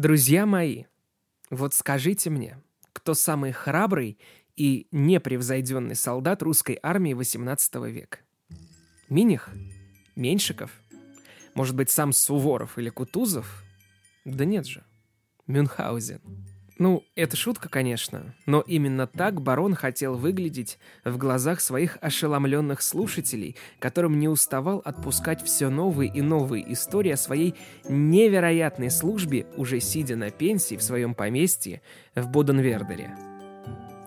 Друзья мои, вот скажите мне, кто самый храбрый и непревзойденный солдат русской армии XVIII века? Миних? Меньшиков? Может быть, сам Суворов или Кутузов? Да нет же. Мюнхгаузен. Ну, это шутка, конечно, но именно так барон хотел выглядеть в глазах своих ошеломленных слушателей, которым не уставал отпускать все новые и новые истории о своей невероятной службе, уже сидя на пенсии в своем поместье в Боденвердере.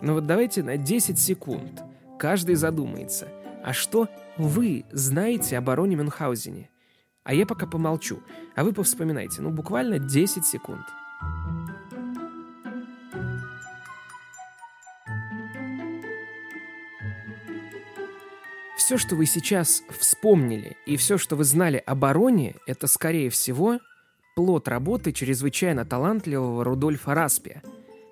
Ну вот давайте на 10 секунд каждый задумается, а что вы знаете о бароне Мюнхгаузене? А я пока помолчу, а вы повспоминайте, ну буквально 10 секунд. Все, что вы сейчас вспомнили, и все, что вы знали о бароне, это, скорее всего, плод работы чрезвычайно талантливого Рудольфа Распия,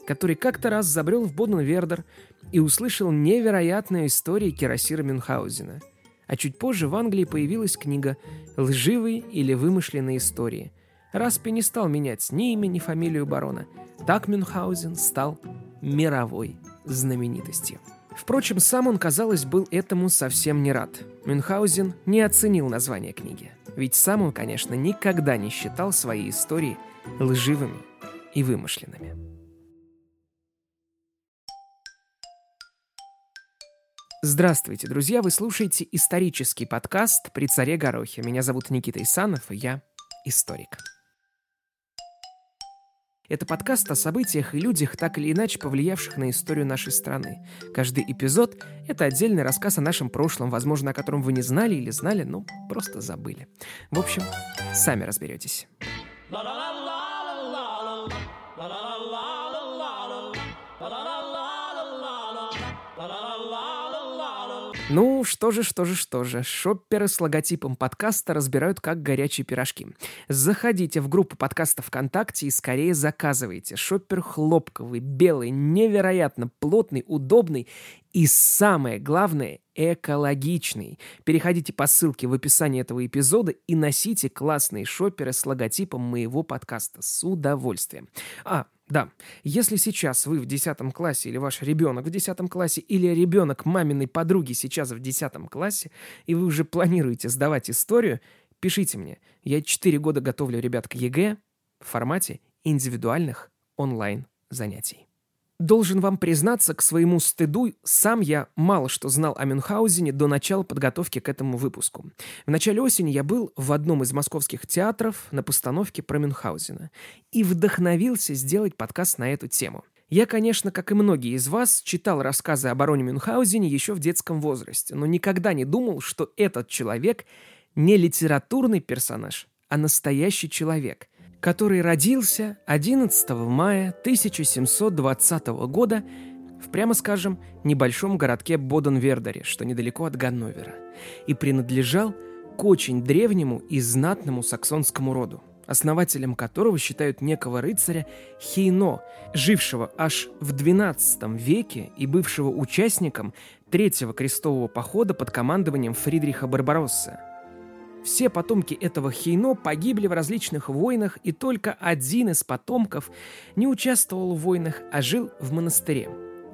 который как-то раз забрел в Боденвердер и услышал невероятные истории Кирасира Мюнхгаузена. А чуть позже в Англии появилась книга «Лживые или вымышленные истории». Распи не стал менять ни имя, ни фамилию барона. Так Мюнхгаузен стал мировой знаменитостью. Впрочем, сам он, казалось, был этому совсем не рад. Мюнхгаузен не оценил название книги. Ведь сам он, конечно, никогда не считал свои истории лживыми и вымышленными. Здравствуйте, друзья! Вы слушаете исторический подкаст «При царе Горохе». Меня зовут Никита Исанов, и я историк. Это подкаст о событиях и людях, так или иначе повлиявших на историю нашей страны. Каждый эпизод — это отдельный рассказ о нашем прошлом, возможно, о котором вы не знали или знали, но просто забыли. В общем, сами разберетесь. Ну, что же, что же, что же. Шопперы с логотипом подкаста разбирают как горячие пирожки. Заходите в группу подкаста ВКонтакте и скорее заказывайте. Шоппер хлопковый, белый, невероятно плотный, удобный и самое главное, экологичный. Переходите по ссылке в описании этого эпизода и носите классные шоперы с логотипом моего подкаста с удовольствием. А, да, если сейчас вы в 10 классе или ваш ребенок в 10 классе или ребенок маминой подруги сейчас в 10 классе, и вы уже планируете сдавать историю, пишите мне. Я 4 года готовлю ребят к ЕГЭ в формате индивидуальных онлайн занятий. Должен вам признаться, к своему стыду, сам я мало что знал о Мюнхгаузене до начала подготовки к этому выпуску. В начале осени я был в одном из московских театров на постановке про Мюнхгаузена и вдохновился сделать подкаст на эту тему. Я, конечно, как и многие из вас, читал рассказы о бароне Мюнхгаузене еще в детском возрасте, но никогда не думал, что этот человек не литературный персонаж, а настоящий человек, который родился 11 мая 1720 года в, прямо скажем, небольшом городке Боденвердере, что недалеко от Ганновера, и принадлежал к очень древнему и знатному саксонскому роду, основателем которого считают некого рыцаря Хейно, жившего аж в XII веке и бывшего участником Третьего крестового похода под командованием Фридриха Барбаросса – все потомки этого Хейно погибли в различных войнах, и только один из потомков не участвовал в войнах, а жил в монастыре.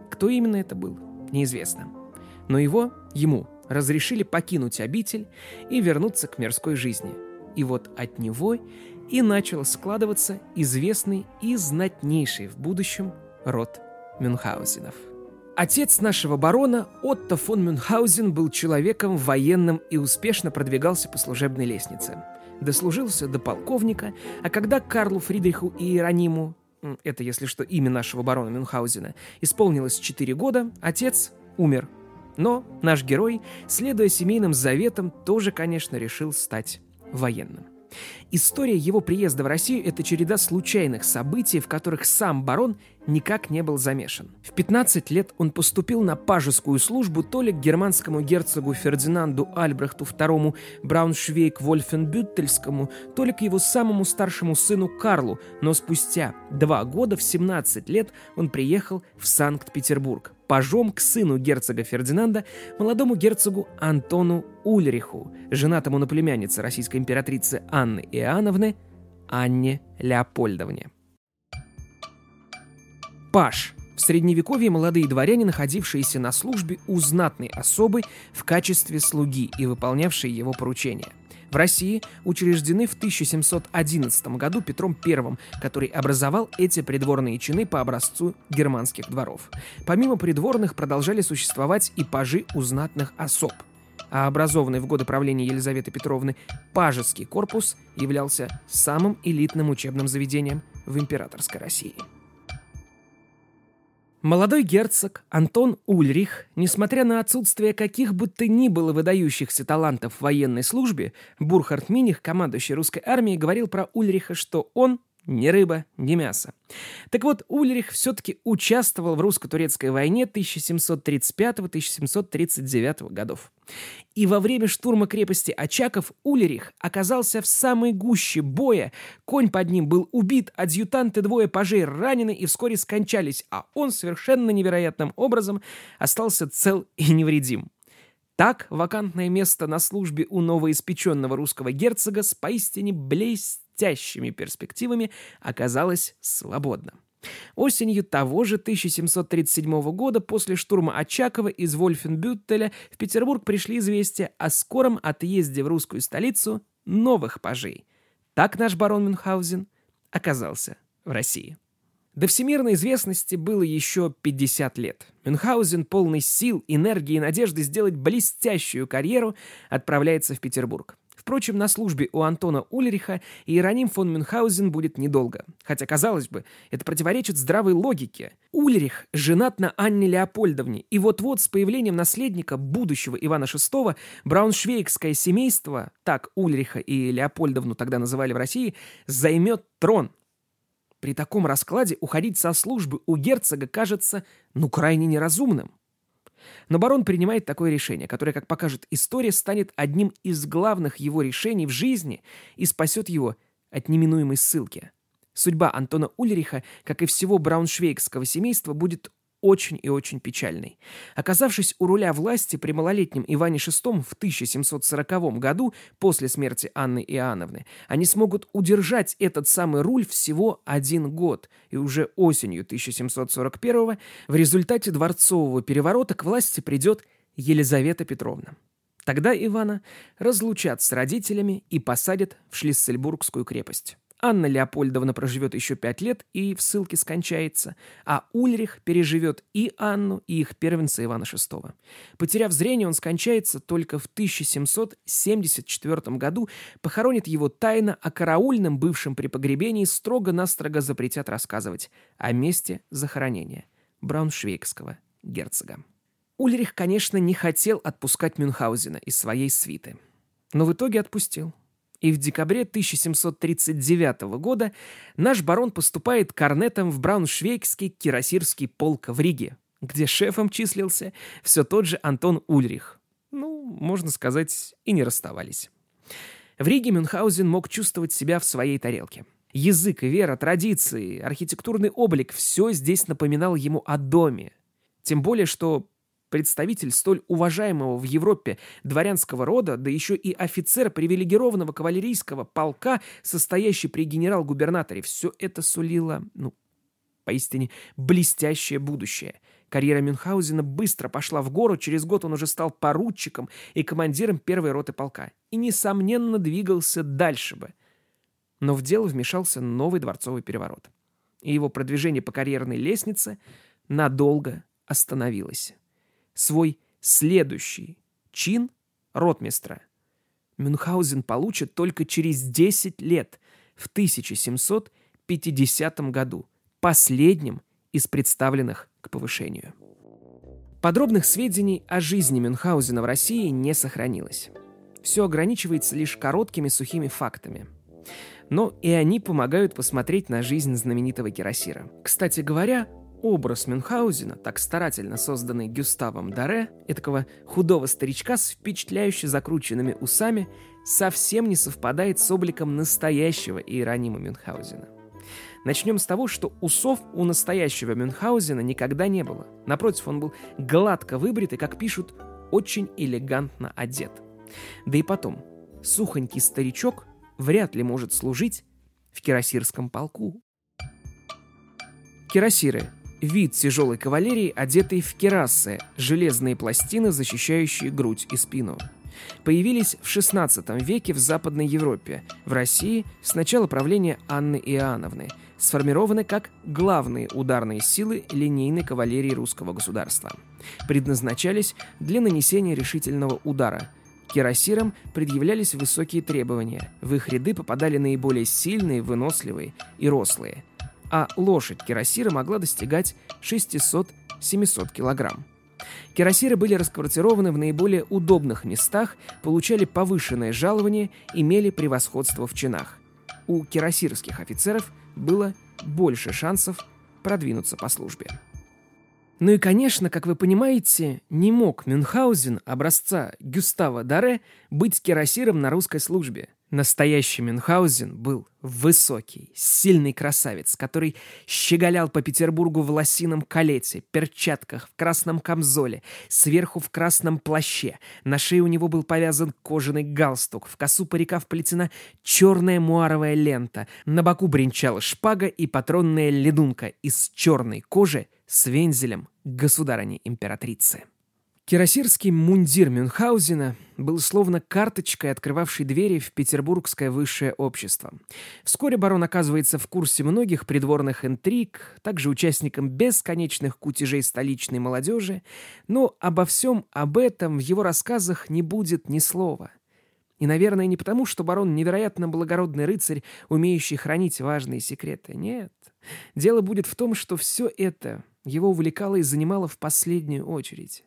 Кто именно это был, неизвестно. Но его, ему, разрешили покинуть обитель и вернуться к мирской жизни. И вот от него и начал складываться известный и знатнейший в будущем род Мюнхгаузенов. Отец нашего барона, Отто фон Мюнхгаузен, был человеком военным и успешно продвигался по служебной лестнице. Дослужился до полковника, а когда Карлу Фридриху и Иерониму, это, если что, имя нашего барона Мюнхгаузена, исполнилось 4 года, отец умер. Но наш герой, следуя семейным заветам, тоже, конечно, решил стать военным. История его приезда в Россию – это череда случайных событий, в которых сам барон никак не был замешан. В 15 лет он поступил на пажескую службу то ли к германскому герцогу Фердинанду Альбрехту II Брауншвейк-Вольфенбюттельскому, то ли к его самому старшему сыну Карлу, но спустя два года, в 17 лет, он приехал в Санкт-Петербург пажом к сыну герцога Фердинанда, молодому герцогу Антону Ульриху, женатому на племяннице российской императрицы Анны Иоанновны Анне Леопольдовне. Паш. В средневековье молодые дворяне, находившиеся на службе у знатной особы в качестве слуги и выполнявшие его поручения. В России учреждены в 1711 году Петром I, который образовал эти придворные чины по образцу германских дворов. Помимо придворных продолжали существовать и пажи у знатных особ – а образованный в годы правления Елизаветы Петровны Пажеский корпус являлся самым элитным учебным заведением в императорской России. Молодой герцог Антон Ульрих, несмотря на отсутствие каких бы то ни было выдающихся талантов в военной службе, Бурхард Миних, командующий русской армией, говорил про Ульриха, что он ни рыба, ни мясо. Так вот, Ульрих все-таки участвовал в русско-турецкой войне 1735-1739 годов. И во время штурма крепости Очаков Ульрих оказался в самой гуще боя. Конь под ним был убит, адъютанты двое пажей ранены и вскоре скончались, а он совершенно невероятным образом остался цел и невредим. Так вакантное место на службе у новоиспеченного русского герцога с поистине блестящими перспективами, оказалось свободно. Осенью того же 1737 года после штурма Очакова из Вольфенбюттеля в Петербург пришли известия о скором отъезде в русскую столицу новых пажей. Так наш барон Мюнхгаузен оказался в России. До всемирной известности было еще 50 лет. Мюнхгаузен, полный сил, энергии и надежды сделать блестящую карьеру, отправляется в Петербург. Впрочем, на службе у Антона Ульриха Иероним фон Мюнхгаузен будет недолго. Хотя, казалось бы, это противоречит здравой логике. Ульрих женат на Анне Леопольдовне, и вот-вот с появлением наследника будущего Ивана VI брауншвейгское семейство, так Ульриха и Леопольдовну тогда называли в России, займет трон. При таком раскладе уходить со службы у герцога кажется, ну, крайне неразумным. Но барон принимает такое решение, которое, как покажет история, станет одним из главных его решений в жизни и спасет его от неминуемой ссылки. Судьба Антона Ульриха, как и всего брауншвейгского семейства, будет очень и очень печальной. Оказавшись у руля власти при малолетнем Иване VI в 1740 году, после смерти Анны Иоанновны, они смогут удержать этот самый руль всего один год, и уже осенью 1741 в результате дворцового переворота к власти придет Елизавета Петровна. Тогда Ивана разлучат с родителями и посадят в Шлиссельбургскую крепость. Анна Леопольдовна проживет еще пять лет и в ссылке скончается, а Ульрих переживет и Анну, и их первенца Ивана VI. Потеряв зрение, он скончается только в 1774 году, похоронит его тайно, а караульным, бывшим при погребении, строго-настрого запретят рассказывать о месте захоронения брауншвейгского герцога. Ульрих, конечно, не хотел отпускать Мюнхгаузена из своей свиты, но в итоге отпустил – и в декабре 1739 года наш барон поступает корнетом в Брауншвейгский кирасирский полк в Риге, где шефом числился все тот же Антон Ульрих. Ну, можно сказать, и не расставались. В Риге Мюнхгаузен мог чувствовать себя в своей тарелке. Язык, вера, традиции, архитектурный облик – все здесь напоминал ему о доме. Тем более, что представитель столь уважаемого в Европе дворянского рода, да еще и офицер привилегированного кавалерийского полка, состоящий при генерал-губернаторе, все это сулило, ну, поистине блестящее будущее. Карьера Мюнхгаузена быстро пошла в гору, через год он уже стал поручиком и командиром первой роты полка. И, несомненно, двигался дальше бы. Но в дело вмешался новый дворцовый переворот. И его продвижение по карьерной лестнице надолго остановилось свой следующий чин ротмистра Мюнхгаузен получит только через 10 лет, в 1750 году, последним из представленных к повышению. Подробных сведений о жизни Мюнхгаузена в России не сохранилось. Все ограничивается лишь короткими сухими фактами. Но и они помогают посмотреть на жизнь знаменитого Кирасира. Кстати говоря, Образ Мюнхгаузена, так старательно созданный Гюставом Даре, этакого худого старичка с впечатляюще закрученными усами, совсем не совпадает с обликом настоящего Иеронима Мюнхгаузена. Начнем с того, что усов у настоящего Мюнхгаузена никогда не было. Напротив, он был гладко выбрит и, как пишут, очень элегантно одет. Да и потом, сухонький старичок вряд ли может служить в кирасирском полку. Кирасиры вид тяжелой кавалерии, одетый в керасы, железные пластины, защищающие грудь и спину. Появились в XVI веке в Западной Европе, в России с начала правления Анны Иоанновны, сформированы как главные ударные силы линейной кавалерии русского государства. Предназначались для нанесения решительного удара. Кирасирам предъявлялись высокие требования. В их ряды попадали наиболее сильные, выносливые и рослые – а лошадь кирасира могла достигать 600-700 килограмм. Кирасиры были расквартированы в наиболее удобных местах, получали повышенное жалование, имели превосходство в чинах. У кирасирских офицеров было больше шансов продвинуться по службе. Ну и, конечно, как вы понимаете, не мог Мюнхгаузен образца Гюстава Даре быть кирасиром на русской службе. Настоящий Мюнхгаузен был высокий, сильный красавец, который щеголял по Петербургу в лосином калете, перчатках, в красном камзоле, сверху в красном плаще. На шее у него был повязан кожаный галстук, в косу парика вплетена черная муаровая лента, на боку бренчала шпага и патронная ледунка из черной кожи с вензелем государыни-императрицы. Кирасирский мундир Мюнхгаузена был словно карточкой, открывавшей двери в петербургское высшее общество. Вскоре барон оказывается в курсе многих придворных интриг, также участником бесконечных кутежей столичной молодежи, но обо всем об этом в его рассказах не будет ни слова. И, наверное, не потому, что барон невероятно благородный рыцарь, умеющий хранить важные секреты. Нет. Дело будет в том, что все это его увлекало и занимало в последнюю очередь.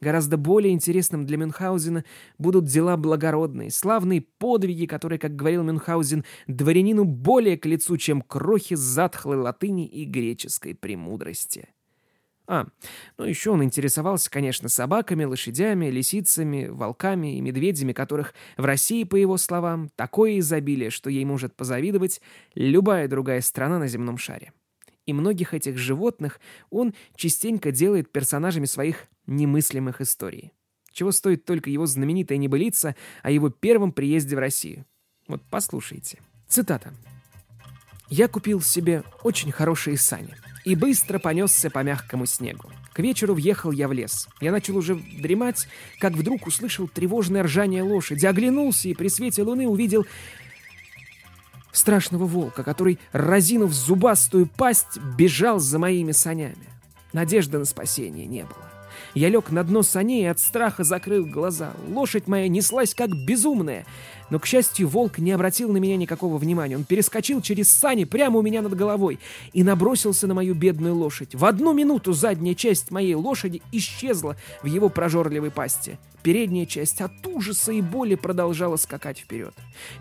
Гораздо более интересным для Мюнхгаузена будут дела благородные, славные подвиги, которые, как говорил Мюнхгаузен, дворянину более к лицу, чем крохи затхлой латыни и греческой премудрости. А, ну еще он интересовался, конечно, собаками, лошадями, лисицами, волками и медведями, которых в России, по его словам, такое изобилие, что ей может позавидовать любая другая страна на земном шаре. И многих этих животных он частенько делает персонажами своих немыслимых историй. Чего стоит только его знаменитая небылица о его первом приезде в Россию. Вот послушайте. Цитата. «Я купил себе очень хорошие сани и быстро понесся по мягкому снегу. К вечеру въехал я в лес. Я начал уже дремать, как вдруг услышал тревожное ржание лошади, оглянулся и при свете луны увидел страшного волка, который, разинув зубастую пасть, бежал за моими санями. Надежды на спасение не было. Я лег на дно саней и от страха закрыл глаза. Лошадь моя неслась как безумная. Но, к счастью, волк не обратил на меня никакого внимания. Он перескочил через сани прямо у меня над головой и набросился на мою бедную лошадь. В одну минуту задняя часть моей лошади исчезла в его прожорливой пасти. Передняя часть от ужаса и боли продолжала скакать вперед.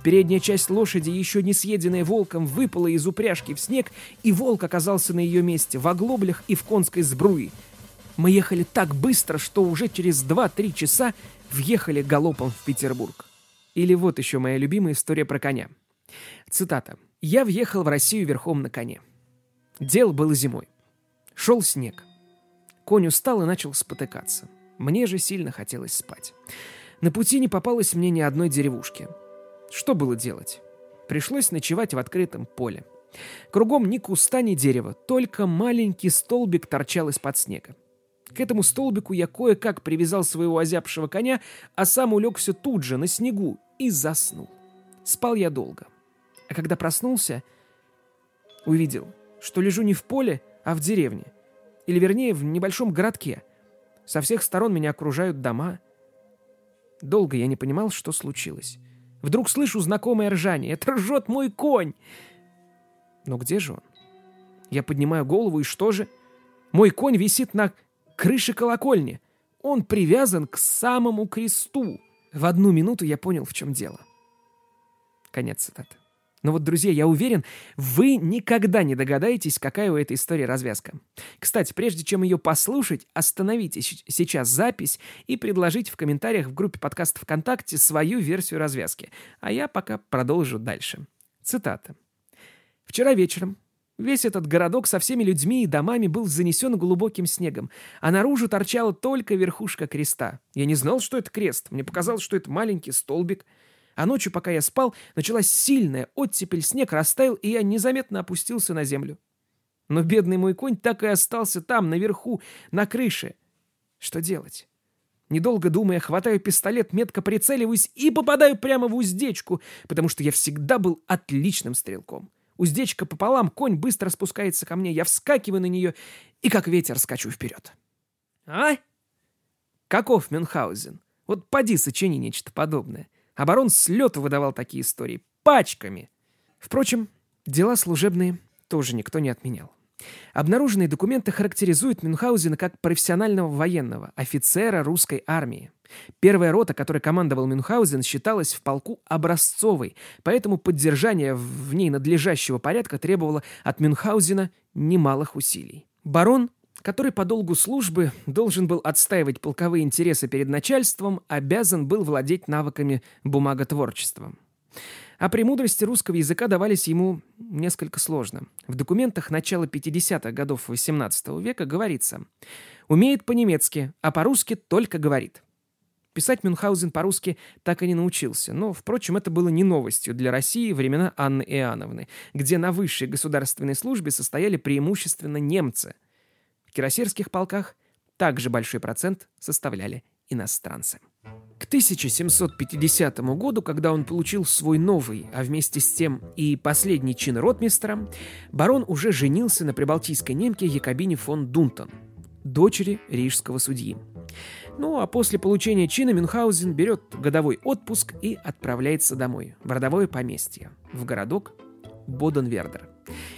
Передняя часть лошади, еще не съеденная волком, выпала из упряжки в снег, и волк оказался на ее месте, в оглоблях и в конской сбруи. Мы ехали так быстро, что уже через 2-3 часа въехали галопом в Петербург. Или вот еще моя любимая история про коня. Цитата. «Я въехал в Россию верхом на коне. Дело было зимой. Шел снег. Конь устал и начал спотыкаться. Мне же сильно хотелось спать. На пути не попалось мне ни одной деревушки. Что было делать? Пришлось ночевать в открытом поле. Кругом ни куста, ни дерева, только маленький столбик торчал из-под снега. К этому столбику я кое-как привязал своего озябшего коня, а сам улегся тут же, на снегу, и заснул. Спал я долго. А когда проснулся, увидел, что лежу не в поле, а в деревне. Или, вернее, в небольшом городке. Со всех сторон меня окружают дома. Долго я не понимал, что случилось. Вдруг слышу знакомое ржание. Это ржет мой конь! Но где же он? Я поднимаю голову, и что же? Мой конь висит на крыши колокольни. Он привязан к самому кресту. В одну минуту я понял, в чем дело. Конец цитаты. Но вот, друзья, я уверен, вы никогда не догадаетесь, какая у этой истории развязка. Кстати, прежде чем ее послушать, остановите сейчас запись и предложите в комментариях в группе подкаста ВКонтакте свою версию развязки. А я пока продолжу дальше. Цитата. «Вчера вечером Весь этот городок со всеми людьми и домами был занесен глубоким снегом, а наружу торчала только верхушка креста. Я не знал, что это крест. Мне показалось, что это маленький столбик. А ночью, пока я спал, началась сильная оттепель, снег растаял, и я незаметно опустился на землю. Но бедный мой конь так и остался там, наверху, на крыше. Что делать? Недолго думая, хватаю пистолет, метко прицеливаюсь и попадаю прямо в уздечку, потому что я всегда был отличным стрелком. Уздечка пополам, конь быстро спускается ко мне, я вскакиваю на нее и как ветер скачу вперед. А? Каков Мюнхгаузен? Вот поди сочини нечто подобное. Барон с лету выдавал такие истории. Пачками. Впрочем, дела служебные тоже никто не отменял. Обнаруженные документы характеризуют Мюнхгаузена как профессионального военного, офицера русской армии. Первая рота, которой командовал Мюнхгаузен, считалась в полку образцовой, поэтому поддержание в ней надлежащего порядка требовало от Мюнхгаузена немалых усилий. Барон, который по долгу службы должен был отстаивать полковые интересы перед начальством, обязан был владеть навыками бумаготворчества. А премудрости русского языка давались ему несколько сложно. В документах начала 50-х годов XVIII века говорится «Умеет по-немецки, а по-русски только говорит». Писать Мюнхгаузен по-русски так и не научился, но, впрочем, это было не новостью для России времена Анны Иоанновны, где на высшей государственной службе состояли преимущественно немцы. В кирасирских полках также большой процент составляли иностранцы. К 1750 году, когда он получил свой новый, а вместе с тем и последний чин ротмистра, барон уже женился на прибалтийской немке Якобине фон Дунтон, дочери рижского судьи. Ну а после получения чина Мюнхгаузен берет годовой отпуск и отправляется домой, в родовое поместье, в городок Боденвердер.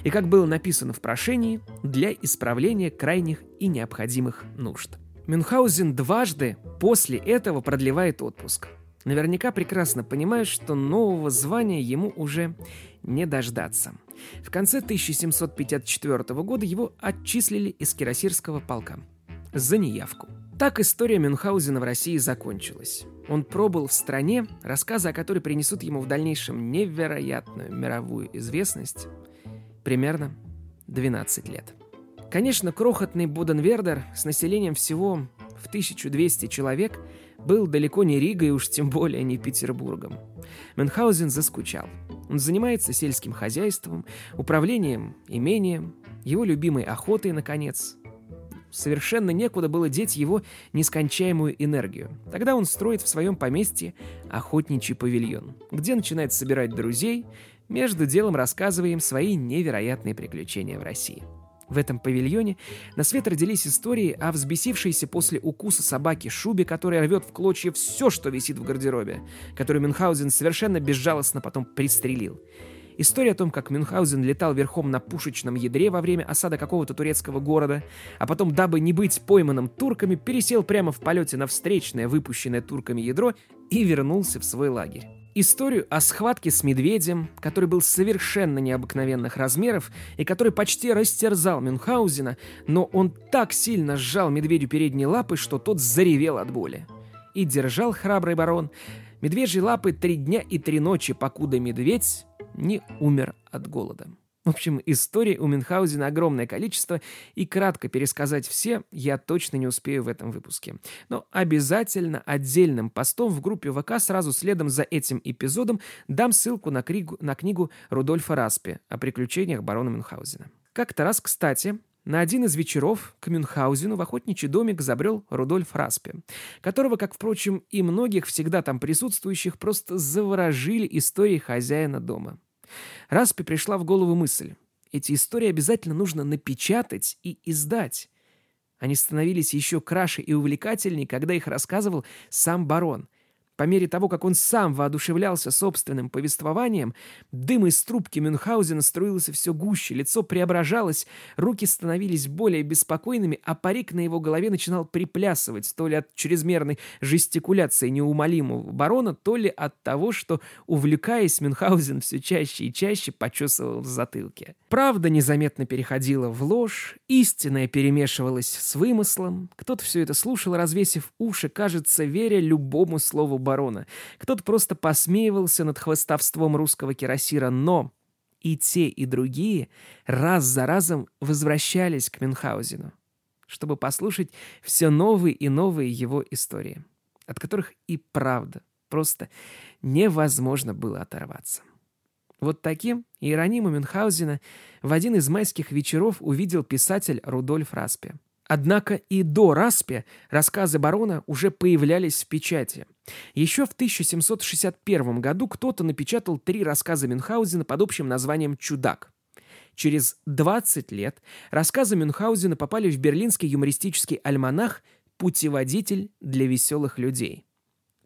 И, как было написано в прошении, для исправления крайних и необходимых нужд – Мюнхгаузен дважды после этого продлевает отпуск. Наверняка прекрасно понимает, что нового звания ему уже не дождаться. В конце 1754 года его отчислили из кирасирского полка за неявку. Так история Мюнхгаузена в России закончилась. Он пробыл в стране, рассказы о которой принесут ему в дальнейшем невероятную мировую известность, примерно 12 лет. Конечно, крохотный Буденвердер с населением всего в 1200 человек был далеко не Ригой, уж тем более не Петербургом. Мюнхгаузен заскучал. Он занимается сельским хозяйством, управлением имением, его любимой охотой, наконец. Совершенно некуда было деть его нескончаемую энергию. Тогда он строит в своем поместье охотничий павильон, где начинает собирать друзей, между делом рассказывая им свои невероятные приключения в России. В этом павильоне на свет родились истории о взбесившейся после укуса собаки Шубе, которая рвет в клочья все, что висит в гардеробе, которую Мюнхгаузен совершенно безжалостно потом пристрелил. История о том, как Мюнхгаузен летал верхом на пушечном ядре во время осады какого-то турецкого города, а потом, дабы не быть пойманным турками, пересел прямо в полете на встречное, выпущенное турками ядро и вернулся в свой лагерь. Историю о схватке с медведем, который был совершенно необыкновенных размеров и который почти растерзал Мюнхгаузена, но он так сильно сжал медведю передние лапы, что тот заревел от боли. И держал храбрый барон медвежьи лапы три дня и три ночи, покуда медведь не умер от голода. В общем, историй у Мюнхгаузена огромное количество, и кратко пересказать все я точно не успею в этом выпуске. Но обязательно отдельным постом в группе ВК сразу следом за этим эпизодом дам ссылку на, кригу, на книгу Рудольфа Распи о приключениях барона Мюнхгаузена. Как-то раз, кстати, на один из вечеров к Мюнхгаузену в охотничий домик забрел Рудольф Распи, которого, как, впрочем, и многих всегда там присутствующих, просто заворожили истории хозяина дома. Распи пришла в голову мысль. Эти истории обязательно нужно напечатать и издать. Они становились еще краше и увлекательнее, когда их рассказывал сам барон – по мере того, как он сам воодушевлялся собственным повествованием, дым из трубки Мюнхгаузена струился все гуще, лицо преображалось, руки становились более беспокойными, а парик на его голове начинал приплясывать то ли от чрезмерной жестикуляции неумолимого барона, то ли от того, что, увлекаясь, Мюнхгаузен все чаще и чаще почесывал в затылке. Правда незаметно переходила в ложь, истинное перемешивалось с вымыслом, кто-то все это слушал, развесив уши, кажется, веря любому слову барона. Кто-то просто посмеивался над хвостовством русского кирасира, но и те, и другие раз за разом возвращались к Мюнхгаузену, чтобы послушать все новые и новые его истории, от которых и правда просто невозможно было оторваться. Вот таким Иеронима Мюнхгаузена в один из майских вечеров увидел писатель Рудольф Распе. Однако и до Распе рассказы барона уже появлялись в печати. Еще в 1761 году кто-то напечатал три рассказа Мюнхгаузена под общим названием «Чудак». Через 20 лет рассказы Мюнхгаузена попали в берлинский юмористический альманах «Путеводитель для веселых людей».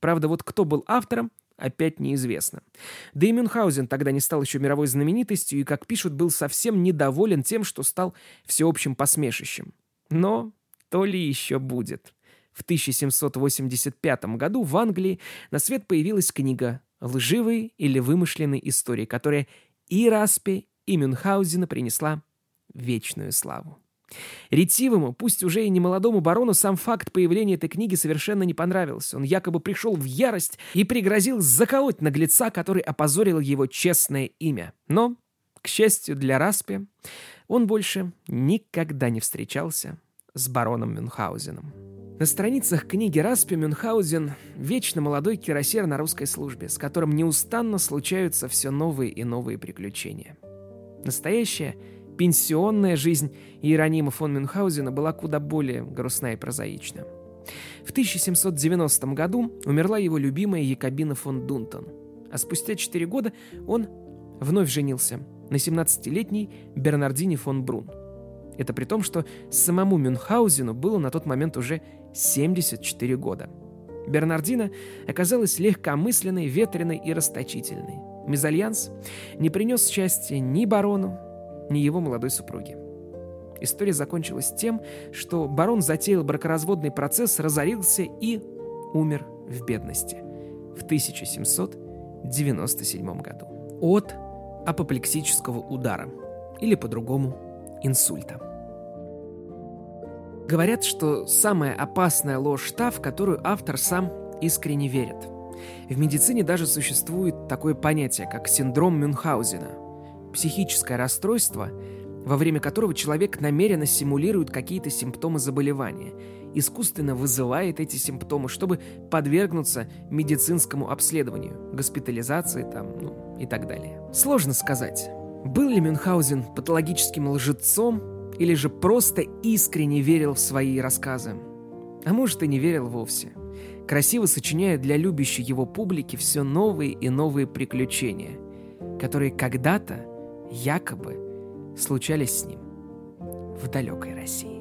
Правда, вот кто был автором, опять неизвестно. Да и Мюнхгаузен тогда не стал еще мировой знаменитостью и, как пишут, был совсем недоволен тем, что стал всеобщим посмешищем. Но то ли еще будет. В 1785 году в Англии на свет появилась книга «Лживые или вымышленные истории», которая и Распе, и Мюнхгаузена принесла вечную славу. Ретивому, пусть уже и не молодому барону, сам факт появления этой книги совершенно не понравился. Он якобы пришел в ярость и пригрозил заколоть наглеца, который опозорил его честное имя. Но, к счастью для Распи, он больше никогда не встречался с бароном Мюнхгаузеном. На страницах книги Распи Мюнхгаузен – вечно молодой кирасер на русской службе, с которым неустанно случаются все новые и новые приключения. Настоящая пенсионная жизнь Иеронима фон Мюнхгаузена была куда более грустна и прозаична. В 1790 году умерла его любимая Якобина фон Дунтон, а спустя 4 года он вновь женился на 17-летней Бернардине фон Брун. Это при том, что самому Мюнхгаузену было на тот момент уже 74 года. Бернардина оказалась легкомысленной, ветреной и расточительной. Мезальянс не принес счастья ни барону, ни его молодой супруге. История закончилась тем, что барон затеял бракоразводный процесс, разорился и умер в бедности в 1797 году от апоплексического удара или по-другому инсульта. Говорят, что самая опасная ложь та, в которую автор сам искренне верит. В медицине даже существует такое понятие, как синдром Мюнхгаузена – психическое расстройство, во время которого человек намеренно симулирует какие-то симптомы заболевания, искусственно вызывает эти симптомы, чтобы подвергнуться медицинскому обследованию, госпитализации там, ну, и так далее. Сложно сказать, был ли Мюнхгаузен патологическим лжецом или же просто искренне верил в свои рассказы. А может и не верил вовсе. Красиво сочиняя для любящей его публики все новые и новые приключения, которые когда-то якобы случались с ним в далекой России.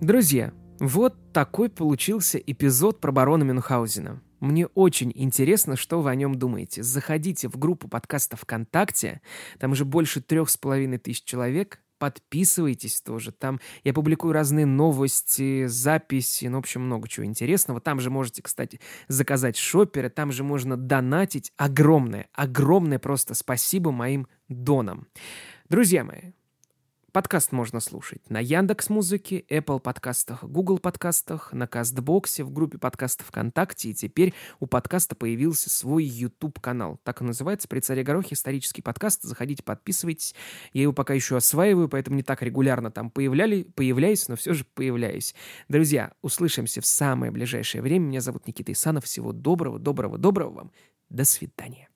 Друзья, вот такой получился эпизод про барона Мюнхгаузена. Мне очень интересно, что вы о нем думаете. Заходите в группу подкаста ВКонтакте. Там уже больше трех с половиной тысяч человек. Подписывайтесь тоже. Там я публикую разные новости, записи, ну, в общем, много чего интересного. Там же можете, кстати, заказать шоперы, там же можно донатить. Огромное, огромное просто спасибо моим донам. Друзья мои, Подкаст можно слушать на Яндекс Музыке, Apple подкастах, Google подкастах, на Кастбоксе, в группе подкастов ВКонтакте, и теперь у подкаста появился свой YouTube-канал. Так и называется «При царе Горохе» исторический подкаст. Заходите, подписывайтесь. Я его пока еще осваиваю, поэтому не так регулярно там появляли, появляюсь, но все же появляюсь. Друзья, услышимся в самое ближайшее время. Меня зовут Никита Исанов. Всего доброго, доброго, доброго вам. До свидания.